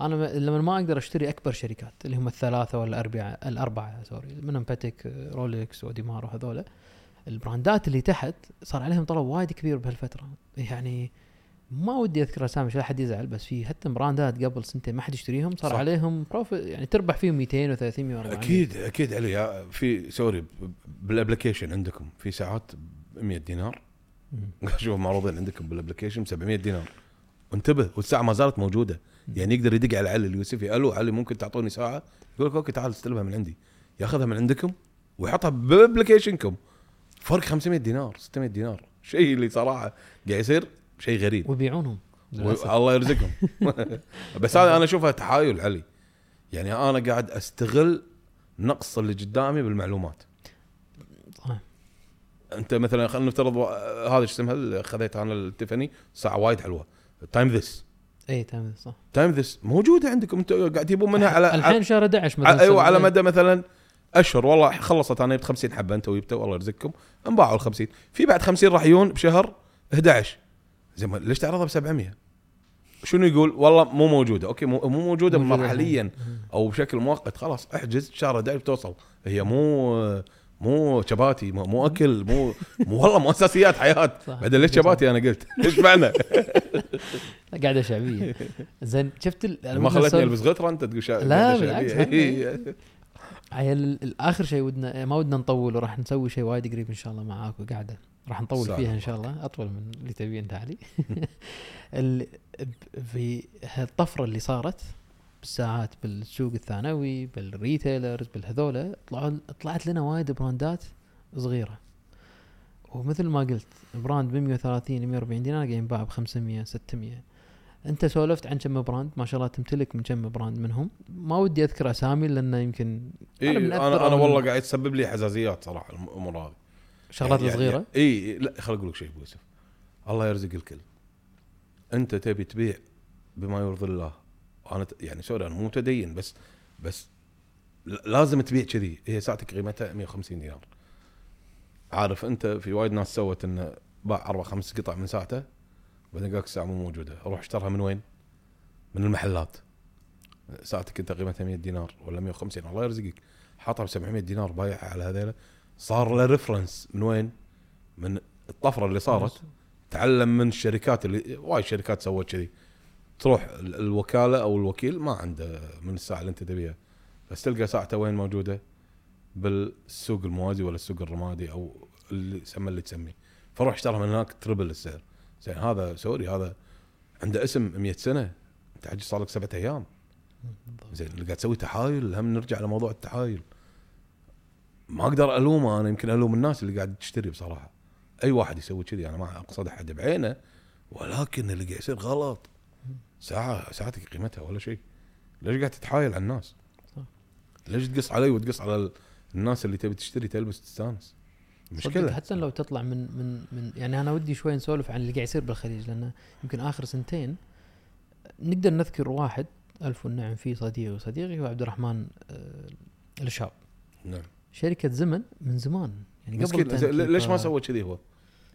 أنا لما ما أقدر أشتري أكبر شركات اللي هم الثلاثة ولا الاربعه الأربعة sorry منهم Patek Rolex و Audemars وهذولا البراندات اللي تحت صار عليهم طلب وايد كبير بهالفترة. يعني ما ودي أذكر أسامي عشان حد يزعل بس في حتى براندات قبل سنتين ما حد يشتريهم صار صح. عليهم profit يعني تربح فيهم 200 و300 و400 أكيد أكيد علي. يا- في sorry بال application عندكم في ساعات ب 100 دينار أشوف معروضين عندكم بال application ب 700 دينار. وانتبه والساعة ما زالت موجودة. يعني يقدر يدق على علي اليوسفي ألو علي ممكن تعطوني ساعة؟ يقول لك okay تعال استلمها من عندي. ياخذها من عندكم ويحطها ب application كم. فرق 500 دينار 600 دينار. شيء اللي صراحة قاعد يصير شيء غريب. ويبيعونهم. للأسف. الله يرزقهم. بس هذا أنا أشوفها تحايل علي. يعني أنا قاعد أستغل نقص اللي قدامي بالمعلومات. أنت مثلا خلينا نفترض و- هذا إيش اسمها خذيتها أنا ال Tiffany؟ ساعة وايد حلوة. تايم ذس اي تمام صح. تايم ذس موجوده عندكم. أنتم قاعد تجيبون منها على الحين شهر 11 مثلا أيوه على سنة. مدى مثلا أشهر. والله خلصت أنا جبت 50 حبة. انت وجبته والله يرزقكم. انباعوا ال 50 في بعد 50 راح يجون بشهر 11 زين ما- ليش تعرضها ب 700 شنو يقول؟ والله مو موجودة. okay مو, مو موجودة موجودة. مرحليا. أو بشكل مؤقت. خلاص أحجز. شهر 11 بتوصل. هي مو مو شباتي مو, مو أكل مو مو والله مو أساسيات حياة. بعدين ليش شباتي أنا قلت؟ ليش معنى؟ قاعدة شعبية. زين شفت ما خلتني ألبس غتره أنت تقول شا... لا، بالعكس،. هم- عيل الآخر شيء ودنا ما ودنا نطول وراح نسوي شيء وايد قريب إن شاء الله معاك وقاعدة. راح نطول فيها إن شاء الله أطول من اللي تبيه أنت علي. في هالطفره اللي صارت بالساعات بالسوق الثانوي بالريتيلرز بالهذولا طلعوا طلعت لنا وايد براندات صغيرة. ومثل ما قلت brand ب 130 140 دينار قاعد ينباع ب 500 600 انت سولفت عن كم brand؟ ما شاء الله تمتلك من كم brand منهم. ما ودي أذكر أسامي لأنه يمكن إيه أنا من أنا أنا أو- والله قاعد تسبب لي حزازيات صراحة الأمور هذه. شغلات يعني- صغيرة؟ يعني إي لا خل أقول لك شيء أبو يوسف. الله يرزق الكل. أنت تبي تبيع بما يرضي الله. أنا يعني sorry أنا مو متدين بس بس لازم تبيع كذي. هي ساعتك قيمتها 150 دينار. عارف أنت في وايد ناس سوت انه باع أربع خمس قطع من ساعته بعدين قال لك الساعة مو موجودة. روح أشترها من وين؟ من المحلات. ساعتك أنت قيمتها 100 دينار ولا 150 الله يرزقك. حاطها ب 700 دينار بايعها على هذيلا. صار له reference من وين؟ من الطفرة اللي صارت. تعلم من الشركات اللي وايد شركات سوت كذي. تروح ال- الوكالة أو الوكيل ما عنده من الساعة اللي أنت تبيها. بس تلقى ساعته وين موجودة؟ بالسوق الموازي ولا السوق الرمادي أو اللي سمى اللي تسميه. فروح اشترى من هناك تربل السعر. زين هذا سوري هذا عنده اسم 100 سنة. أنت حجي صار لك سبعة أيام. زين اللي قاعد تسوي تحايل. هم نرجع لموضوع التحايل. ما أقدر ألومه أنا يمكن ألوم الناس اللي قاعد تشتري بصراحة. أي واحد يسوي كذي أنا ما أقصد أحد بعينه ولكن اللي قاعد يصير غلط. ساعه ساعتك قيمتها ولا شيء ليش قاعد تتحايل على الناس صح. ليش تقص علي وتقص على ال- الناس اللي تبي تشتري تلبس تستانس صدق مشكلة حتى لو تطلع من من من يعني أنا ودي شوي نسولف عن اللي قاعد يصير بالخليج لأنه يمكن آخر سنتين نقدر نذكر واحد ألف والنعم فيه صديقي وصديقي هو عبد الرحمن آه، الشاب نعم شركة زمن من زمان يعني قبل ليش ما. سوى كذي هو؟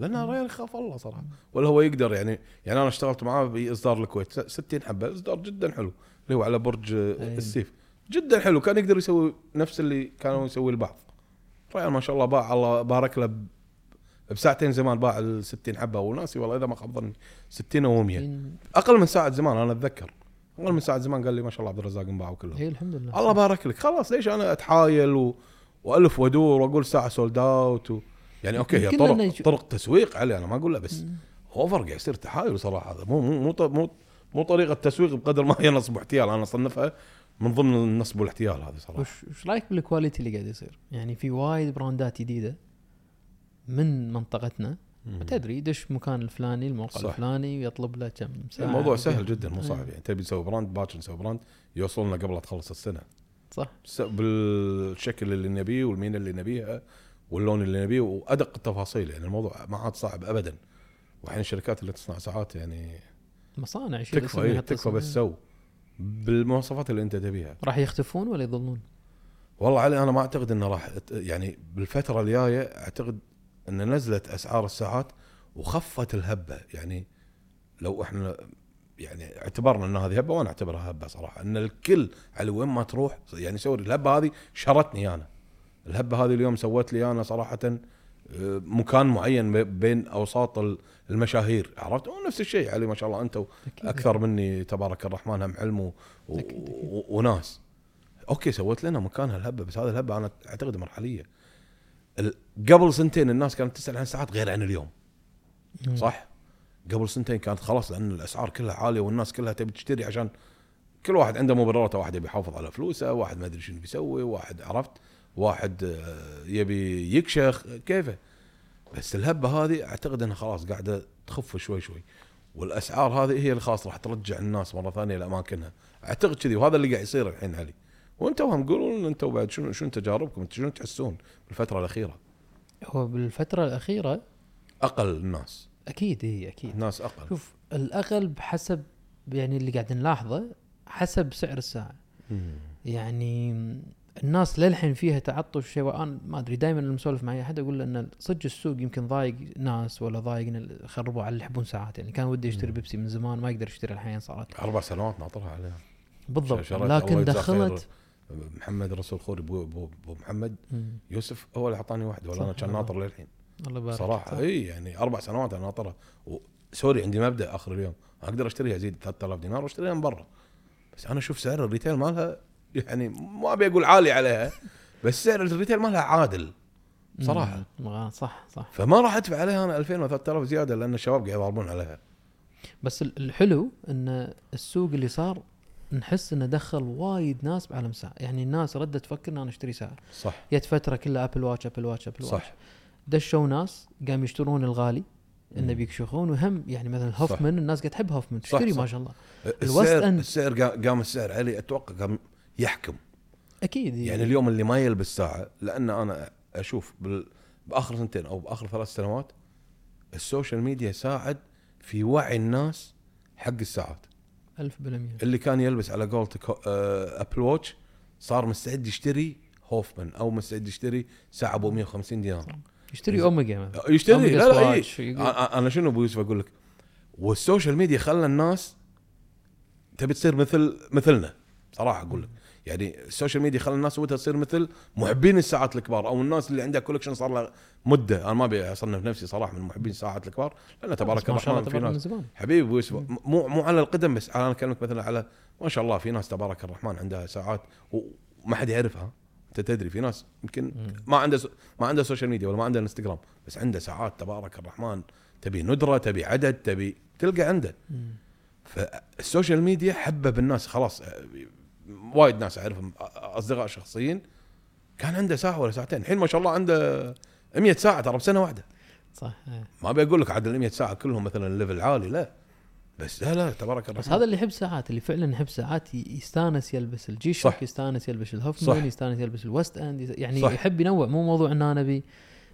لأنه ريال يخاف الله صراحة. ولا هو يقدر يعني يعني أنا اشتغلت معاه بإصدار الكويت س- 60 حبة إصدار جدا حلو. اللي هو على برج آه، أي. السيف. جدا حلو كان يقدر يسوي نفس اللي كانوا يسوي البعض. ريال ما شاء الله باع الله بارك له بساعتين زمان باع ال 60 حبة. وناسي والله إذا ما خاب ظني 60 أو 100 ين- أقل من ساعة زمان أنا أتذكر. أقل من ساعة زمان قال لي ما شاء الله عبد الرزاق انباعوا كلهم. اي الحمد لله. الله بارك لك. خلاص ليش أنا أتحايل و... وألف وأدور وأقول ساعة sold out و... يعني okay هي طرق يش- طرق تسويق عليه أنا ما أقول له بس. over قاعد يصير تحايل صراحة هذا مو مو مو ط- مو, مو طريقة تسويق بقدر ما هي نصب واحتيال أنا أصنفها من ضمن النصب والاحتيال هذه صراحة وش وش رأيك بال quality اللي قاعد يصير؟ يعني في وايد براندات جديدة من منطقتنا. تدري دش مكان الفلاني الموقع صح. الفلاني ويطلب له كم ساعة الموضوع. سهل جدا مو صعب أي. يعني تبي تسوي brand باكر نسوي brand يوصلنا قبل لا تخلص السنة صح بالشكل اللي نبيه والمينا اللي نبيها واللون اللي نبيه وأدق التفاصيل يعني الموضوع ما عاد صعب ابدا. والحين الشركات اللي تصنع ساعات يعني مصانع يشيل تكفى إيه تكفى. بس سو. بالمواصفات اللي أنت تبيها. راح يختفون ولا يظلون؟ والله علي أنا ما أعتقد إنه راح يعني بالفترة الجاية أعتقد إن نزلت أسعار الساعات وخفت الهبة. يعني لو إحنا يعني اعتبرنا ان هذه هبة وأنا أعتبرها هبة صراحة. إن الكل على وين ما تروح يعني sorry الهبة هذه شرتني أنا. الهبة هذه اليوم سوت لي أنا صراحة آه، مكان معين بين أوساط ال- المشاهير عرفت ونفس الشيء علي ما شاء الله أنت أكيد. أكثر مني تبارك الرحمن هم علم و... و... وناس okay سوت لنا مكان هالهبة بس هذه الهبة أنا أعتقد مرحلية. قبل سنتين الناس كانت تسأل عن ساعات غير عن اليوم. صح قبل سنتين كانت خلاص لأن الأسعار كلها عالية والناس كلها تبي تشتري عشان كل واحد عنده مبرراته واحد يبي يحافظ على فلوسه واحد ما ادري شنو بيسوي واحد عرفت واحد آه، يبي يكشخ كيفه؟ بس الهبة هذه أعتقد إنها خلاص قاعدة تخف شوي شوي. والأسعار هذه هي اللي خلاص راح ترجع الناس مرة ثانية لأماكنها. أعتقد كذي وهذا اللي قاعد يصير الحين علي. وأنتم هم قولوا أنتم بعد شنو شنو تجاربكم؟ أنتم شنو تحسون بالفترة الأخيرة؟ هو بالفترة الأخيرة؟ أقل الناس. أكيد إي أكيد. الناس أقل. شوف الأقل بحسب يعني اللي قاعد نلاحظه حسب سعر الساعة. مم. يعني الناس للحين فيها تعطش شيء أنا ما أدري دائما لما اسولف مع أحد أقول له إن صدق السوق يمكن ضايق ناس ولا ضايق خربوا على اللي يحبون ساعات. يعني كان وده يشتري. بيبسي من زمان ما يقدر يشتري الحين صارت. أربع سنوات ناطرها عليها. بالضبط. لكن دخلت محمد رسول خوري ابو محمد. يوسف هو اللي أعطاني واحدة ولا أنا كان. ناطر للحين. الله يبارك. صراحة. إي يعني أربع سنوات أنا ناطرها. sorry عندي مبدأ آخر اليوم. أقدر أشتريها أزيد 3000 دينار وأشتريها من برا. بس أنا أشوف سعر ال retail مالها يعني ما أبي أقول عالي عليها بس سعر ال retail مالها عادل صراحة. مم. آه، صح صح فما راح أدفع عليها أنا 2000 و 3000 زيادة لأن الشباب قاعد يضربون عليها بس ال- الحلو إن السوق اللي صار نحس إنه دخل وايد ناس بعالم ساعة يعني الناس ردت تفكر إن أنا أشتري ساعة صح جت فترة كلها Apple Watch Apple Watch Apple Watch صح دشوا ناس قام يشترون الغالي انه. بيكشخون وهم يعني مثلا. Hoffman الناس قاعد تحب Hoffman تشتري صح. ما شاء الله السعر الوست. السعر قا- قام السعر علي أتوقع قام يحكم. أكيد. يعني اليوم اللي ما يلبس ساعة لأن أنا أشوف بال... بآخر سنتين أو بآخر ثلاث سنوات السوشيال ميديا ساعد في وعي الناس حق الساعات. 1000% اللي كان يلبس على قولتك Apple Watch صار مستعد يشتري هوفمان أو مستعد يشتري ساعة أبو 150 دينار. يشتري اوميجا. يشتري؟ أوميجا لا لا إيه. أنا شنو أبو يوسف أقول لك؟ والسوشيال ميديا خلى الناس تبي تصير مثل مثلنا صراحة أقول لك. يعني السوشيال ميديا خلى الناس ودها تصير مثل محبين الساعات الكبار أو الناس اللي عندها collection صار لها مدة. أنا ما أبي أصنف نفسي صراحة من محبين الساعات الكبار لأن تبارك الرحمن في ناس حبيبي مو مو على القدم بس أنا اكلمك مثلا على ما شاء الله في ناس تبارك الرحمن عندها ساعات وما حد يعرفها. أنت تدري في ناس يمكن. ما عنده ما عنده سوشيال ميديا ولا ما عنده انستغرام بس عنده ساعات تبارك الرحمن. تبي ندرة تبي عدد تبي تلقى عنده. فالسوشيال ميديا حبب الناس خلاص وايد ناس اعرفهم اصدقاء شخصيين كان عنده ساعة ولا ساعتين الحين ما شاء الله عنده 100 ساعة ترى بسنة واحدة صح إيه. ما أبي أقول لك عاد ال 100 ساعة كلهم مثلا level عالي لا بس لا لا تبارك الرحمن بس هذا اللي يحب ساعات اللي فعلا يحب ساعات يستانس يلبس ال G-Shock صح. يستانس يلبس. الهوفمان يستانس يلبس الوست إند يعني صح. يحب ينوع مو موضوع إن أنا أبي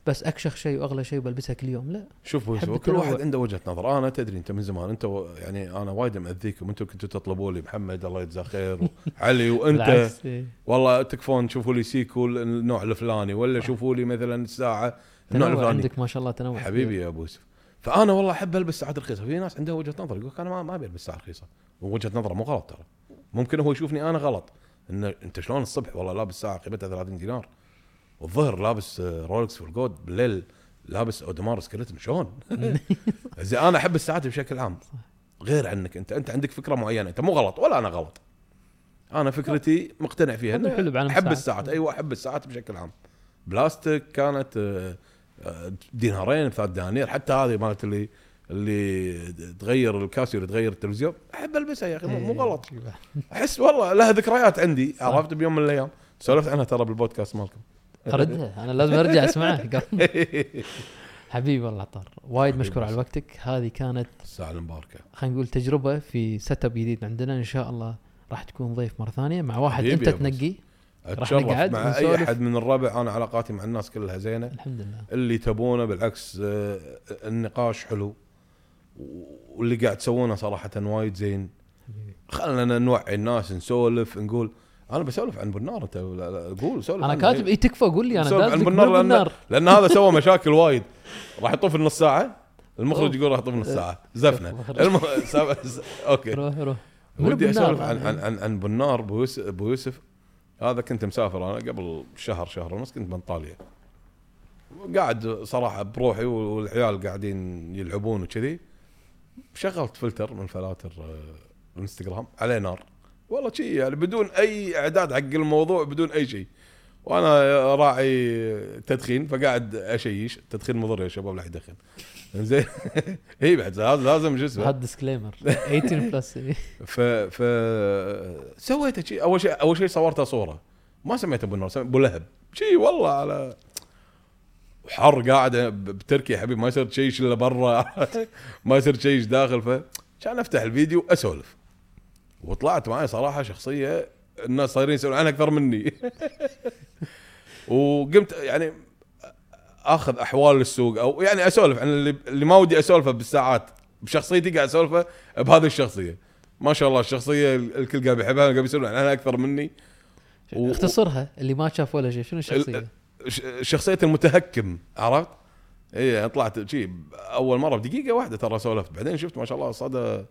بس أكشخ شيء وأغلى شيء بلبسها كل يوم. لا. شوف كل. واحد. عنده وجهة نظر. أنا تدري أنت من زمان أنت و- يعني أنا وايد ماذيكم أنتم كنتوا تطلبوا لي محمد الله يجزاه خير وعلي وأنت. والله تكفون شوفوا لي سيكو النوع الفلاني ولا شوفوا لي مثلا الساعة النوع الفلاني. عندك ما شاء الله تنوع. حبيبي يا ابو يوسف فأنا والله أحب ألبس ساعات رخيصة. في ناس عندها وجهة نظر يقول أنا ما ما أبي ألبس ساعة رخيصة. ووجهه نظره مو غلط ترى. ممكن هو يشوفني أنا غلط. إن أنت شلون الصبح والله لابس ساعة قيمتها 30 دينار؟ والظهر لابس آه، رولكس في الجود بالليل لابس أودمار skeleton شلون؟ زين أنا أحب الساعات بشكل عام. غير عنك أنت أنت عندك فكرة معينة. أنت مو غلط ولا أنا غلط. أنا فكرتي مقتنع فيها. أحب الساعات. أيوه أحب الساعات بشكل عام. بلاستيك كانت آه، آه، دينارين ثلاث دنانير. حتى هذه مالت اللي اللي تغير الكاسيو اللي تغير التلفزيون. أحب ألبسها يا أخي مو إيه. غلط. أحس والله لها ذكريات عندي. عرفت؟ بيوم من الأيام. سولفت عنها ترى بالبودكاست مالكم. اردها أنا لازم أرجع أسمعها. قبل. حبيبي والله عطار وايد مشكور على. وقتك. هذه كانت الساعة المباركة. خلينا نقول تجربة في setup جديد عندنا. إن شاء الله راح تكون ضيف مرة ثانية. مع واحد أنت يا أبو تنقي. راح نقعد مع أي. أحد من الربع. أنا علاقاتي مع الناس كلها زينة. الحمد لله. اللي تبونه بالعكس آه، النقاش حلو. واللي قاعد تسوونه صراحة وايد زين. خلنا نوعي الناس نسولف نقول أنا بسولف عن بنار أنت قول سولف أنا. كاتب اي تكفى قول لي أنا عن بالنار لأن- بالنار لأن هذا سوى مشاكل وايد. راح يطوف النص ساعة المخرج. يقول راح يطوف نص ساعة. زفنا. الم... أوكي. روح روح. ودي؟ أسولف عن عن عن, عن بنار أبو يوسف. هذا كنت مسافر أنا قبل شهر شهر ونص كنت بأنطاليا. قاعد صراحة بروحي والعيال قاعدين يلعبون وكذي. شغلت فلتر من فلاتر آه، الانستغرام عليه نار. والله شيء يعني بدون أي إعداد حق الموضوع بدون أي شيء وأنا راعي تدخين فقاعد أشيش. تدخين مضر يا شباب لا يدخن. زين اي بعد لازم شو اسمه؟ هذا disclaimer 18 plus ف ف سويت شيء أول شيء أول شيء صورتها صورة. ما سميته أبو النور أبو لهب. شيء والله على حر قاعد بتركيا يا حبيبي ما يصير تشيش إلا برا. ما يصير تشيش داخل ف كان أفتح الفيديو أسولف. وطلعت معي صراحة شخصية الناس صايرين يسألون عنها أكثر مني وقمت يعني أخذ أحوال السوق أو يعني أسولف عن اللي, اللي ما ودي أسولفه بالساعات بشخصيتي قاعد أسولفه بهذه الشخصية ما شاء الله الشخصية الكل قاعد يحبها قاعد يسولون عنها أكثر مني و- اختصرها اللي ما شاف ولا شيء شنو الشخصية؟ شخصية المتهكم عرفت؟ اي طلعت شي أول مرة بدقيقة واحدة ترى سولفت بعدين شفت ما شاء الله صدى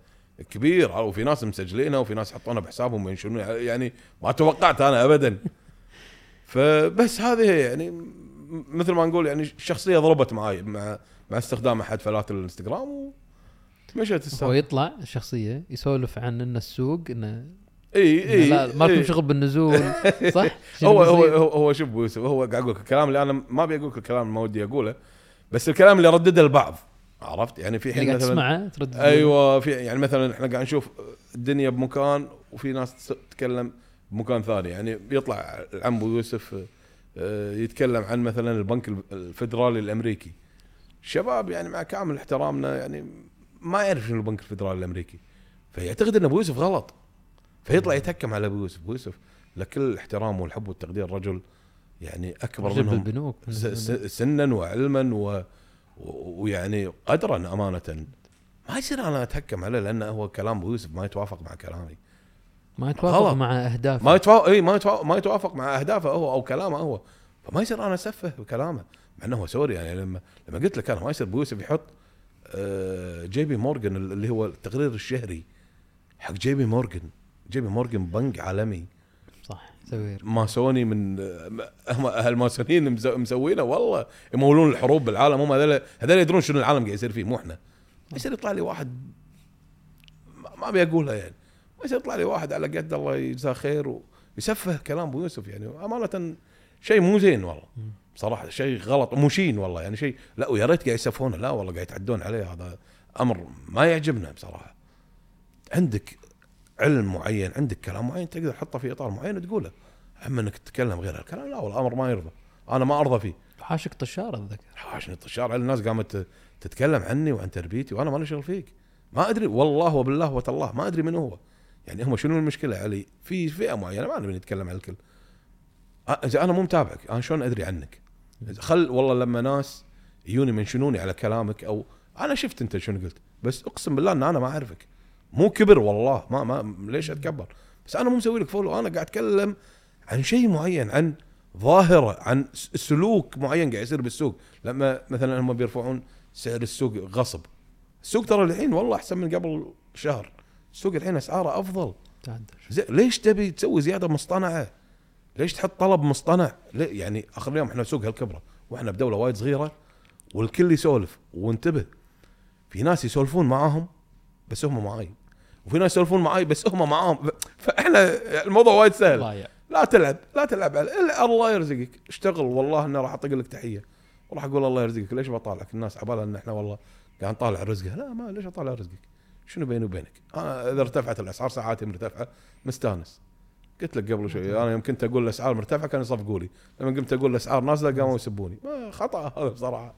كبير وفي ناس مسجلينها وفي ناس يحطونها بحسابهم وينشرون يعني ما توقعت أنا ابدا فبس هذه يعني مثل ما نقول يعني الشخصيه ضربت معاي مع مع استخدام أحد فلاتر الإنستغرام ومشت هو السالفه يطلع الشخصية يسولف عن إن السوق انه إي إي لا ما لكم. شغل بالنزول صح؟ هو هو؟ هو, هو شوف هو قاعد أقول لك الكلام اللي أنا ما ابي أقول لك الكلام اللي ما ودي أقوله بس الكلام اللي ردده البعض عرفت؟ يعني في حين مثلا تسمعه ترد أيوه في يعني مثلا إحنا قاعد نشوف الدنيا بمكان وفي ناس تتكلم بمكان ثاني. يعني بيطلع العم أبو يوسف آه، يتكلم عن مثلا البنك الفدرالي الأمريكي. شباب يعني مع كامل احترامنا يعني ما يعرف شنو البنك الفدرالي الأمريكي. فيعتقد إن أبو يوسف غلط. فيطلع يتهكم على أبو يوسف. أبو يوسف لكل الاحترام والحب والتقدير رجل يعني أكبر منهم بالبنوك. س- سنا وعلما و... ويعني قدرا امانه. ما يصير أنا أتهكم عليه لأن هو كلام أبو يوسف ما يتوافق مع كلامي. ما يتوافق غلط. مع اهداف ما يتوافق إي ما يتوافق ما يتوافق مع أهدافه هو أو كلامه هو. فما يصير أنا أسفه بكلامه مع إنه هو سوري يعني. لما لما قلت لك أنا ما يصير أبو يوسف يحط آه، JP Morgan اللي هو التقرير الشهري حق JP Morgan جيمي مورجن بنك عالمي. سوير. ماسوني من هم هالماسونيين مسوينه والله. يمولون الحروب بالعالم. هم هذول هذول يدرون شنو العالم قاعد يصير فيه مو إحنا. ما يصير يطلع لي واحد ما- ما أبي أقولها يعني. ما يصير يطلع لي واحد على قد الله يجزاه خير ويسفه كلام أبو يوسف يعني. أمانة شيء مو زين والله. بصراحه شيء غلط مشين والله يعني شيء. لا ويا ريت قاعد يسفونه. لا والله قاعد يتعدون عليه. هذا أمر ما يعجبنا بصراحة. عندك علم معين عندك كلام معين تقدر تحطه في إطار معين وتقوله. أما إنك تتكلم غير هالكلام لا والله الامر ما يرضى. أنا ما أرضى فيه. حاشك طشار اتذكر حاشني الشارع الناس قامت تتكلم عني وعن تربيتي وأنا مالي شغل فيك. ما أدري والله وبالله وتالله ما أدري من هو. يعني هم شنو المشكلة؟ علي في فئة معينة ما نبي نتكلم عن الكل. إذا أنا مو متابعك أنا شلون أدري عنك؟ خل والله لما ناس يجوني منشنوني على كلامك أو أنا شفت أنت شنو قلت بس أقسم بالله إن أنا ما أعرفك. مو كبر والله ما ما ليش أتكبر؟ بس أنا مو مسوي لك فولو أنا قاعد أتكلم عن شيء معين عن ظاهرة عن سلوك معين قاعد يصير بالسوق. لما مثلا هم بيرفعون سعر السوق غصب. السوق ترى الحين والله أحسن من قبل شهر. السوق الحين أسعاره أفضل. تعدل. زي ليش تبي تسوي زيادة مصطنعة؟ ليش تحط طلب مصطنع؟ يعني آخر اليوم إحنا سوق هالكبرة وإحنا بدولة وايد صغيرة والكل يسولف وانتبه في ناس يسولفون معاهم بس هم معاي. وفي ناس يسولفون معاي بس هم معاهم. فإحنا الموضوع وايد سهل. ضايع لا تلعب لا تلعب. إلا الله يرزقك. اشتغل والله إني راح أطق لك تحية. وراح أقول الله يرزقك. ليش بطالعك الناس عبالها إن إحنا والله قاعد نطالع رزقه لا ما ليش أطالع رزقك؟ شنو بيني وبينك؟ أنا إذا ارتفعت الأسعار ساعاتي مرتفعة مستانس. قلت لك قبل شوي أنا يوم كنت أقول الأسعار مرتفعة كانوا يصفقوا لي. لما قمت أقول الأسعار نازلة قاموا يسبوني. ما خطأ هذا بصراحة.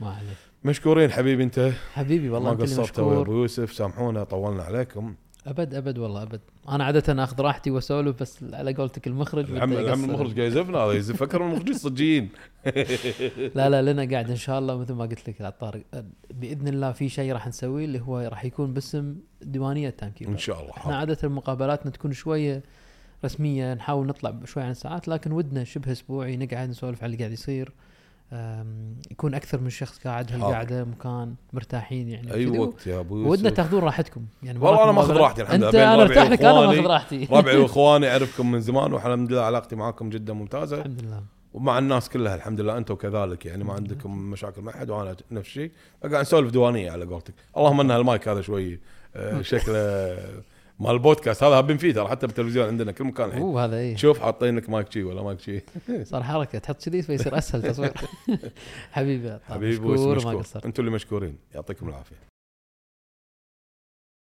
ما عليه مشكورين حبيبي انت. حبيبي ما والله اللي قصرت أبو يوسف سامحونا طولنا عليكم. أبد أبد والله أبد. أنا عادة آخذ راحتي وأسولف بس على قولتك المخرج العم بده العم يقصر. المخرج قاعد يزفنا هذا يزف فكر المخرجين صجيين لا لا لنا قاعد إن شاء الله مثل ما قلت لك العطار بإذن الله في شيء راح نسويه اللي هو راح يكون باسم ديوانية Time Keeper إن شاء الله إحنا عادة مقابلاتنا تكون شوية رسمية نحاول نطلع شوي عن الساعات لكن ودنا شبه أسبوعي نقعد نسولف على اللي قاعد يصير. يكون أكثر من شخص قاعد. هالقعده مكان مرتاحين يعني. أي كذي. وقت يا أبو يوسف. ودنا تاخذون راحتكم. يعني والله أنا ماخذ راحتي الحمد لله. أنت أنا ارتاح لك أنا. ماخذ راحتي. ربعي وإخواني أعرفكم من زمان والحمد لله علاقتي معاكم جدا ممتازة. الحمد لله. ومع الناس كلها الحمد لله أنتم كذلك يعني ما عندكم مشاكل مع أحد وأنا نفس الشيء. قاعد نسولف ديوانيه على قولتك. اللهم إن المايك هذا شوي آه، شكله مال البودكاست هذا هابين فيه ترى حتى بالتلفزيون عندنا كل مكان الحين. أوه هذا إيه. شوف حاطين لك مايك شي ولا مايك شي. صار حركه تحط كذي فيصير أسهل تصوير. حبيبي حبيبي مشكور ما قصرت. أنتم اللي مشكورين. يعطيكم العافية.